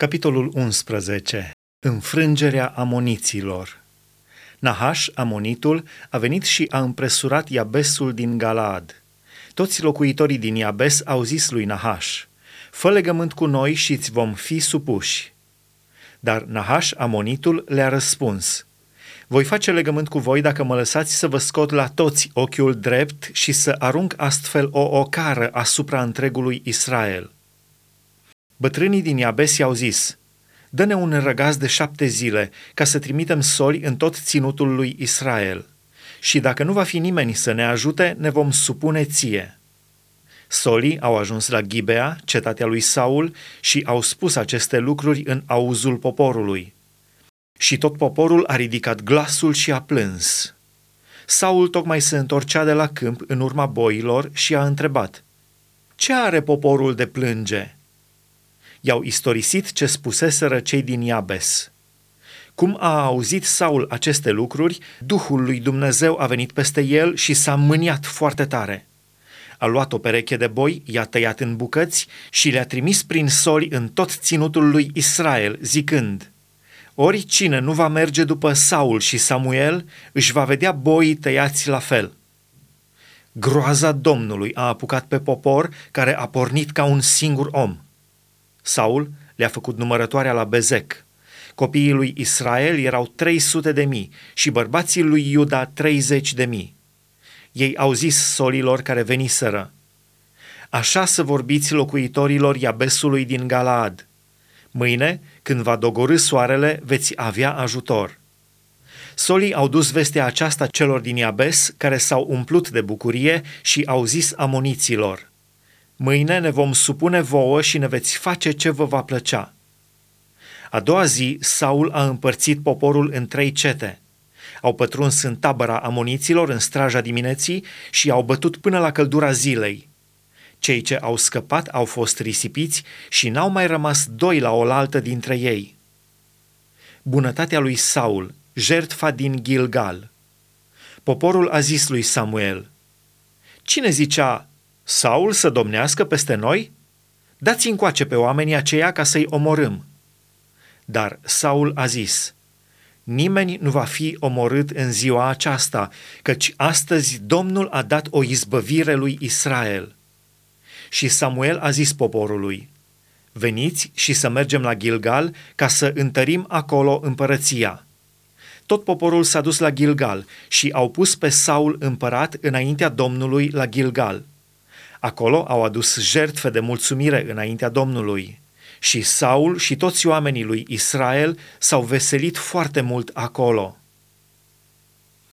Capitolul 11. Înfrângerea amoniților Nahaș, amonitul, a venit și a împresurat Iabesul din Galaad. Toți locuitorii din Iabes au zis lui Nahaș, Fă legământ cu noi și îți vom fi supuși. Dar Nahaș, amonitul, le-a răspuns, Voi face legământ cu voi dacă mă lăsați să vă scot la toți ochiul drept și să arunc astfel o ocară asupra întregului Israel.” Bătrânii din Iabes i-au zis, Dă-ne un răgaz de șapte zile, ca să trimitem soli în tot ținutul lui Israel. Și dacă nu va fi nimeni să ne ajute, ne vom supune ție. Solii au ajuns la Gibea, cetatea lui Saul, și au spus aceste lucruri în auzul poporului. Și tot poporul a ridicat glasul și a plâns. Saul tocmai se întorcea de la câmp în urma boilor și a întrebat, Ce are poporul de plânge?" I-au istorisit ce spuseseră cei din Iabes. Cum a auzit Saul aceste lucruri, Duhul lui Dumnezeu a venit peste el și s-a mâniat foarte tare. A luat o pereche de boi, i-a tăiat în bucăți și le-a trimis prin soli în tot ținutul lui Israel, zicând, Oricine nu va merge după Saul și Samuel, își va vedea boii tăiați la fel. Groaza Domnului a apucat pe popor care a pornit ca un singur om – Saul le-a făcut numărătoarea la Bezec. Copiii lui Israel erau 300 de mii și bărbații lui Iuda 30 de mii. Ei au zis solilor care veniseră, Așa să vorbiți locuitorilor Iabesului din Galaad. Mâine, când va dogorâ soarele, veți avea ajutor. Solii au dus vestea aceasta celor din Iabes, care s-au umplut de bucurie și au zis amoniților, Mâine ne vom supune vouă și ne veți face ce vă va plăcea. A doua zi, Saul a împărțit poporul în trei cete. Au pătruns în tabăra amoniților în straja dimineții și au bătut până la căldura zilei. Cei ce au scăpat au fost risipiți și n-au mai rămas doi la oaltă dintre ei. Bunătatea lui Saul, jertfa din Gilgal. Poporul a zis lui Samuel, Cine zicea, Saul să domnească peste noi? Dați încoace pe oamenii aceia ca să-i omorâm. Dar Saul a zis, nimeni nu va fi omorât în ziua aceasta, căci astăzi Domnul a dat o izbăvire lui Israel. Și Samuel a zis poporului, veniți și să mergem la Gilgal ca să întărim acolo împărăția. Tot poporul s-a dus la Gilgal și au pus pe Saul împărat înaintea Domnului la Gilgal – Acolo au adus jertfe de mulțumire înaintea Domnului. Și Saul și toți oamenii lui Israel s-au veselit foarte mult acolo.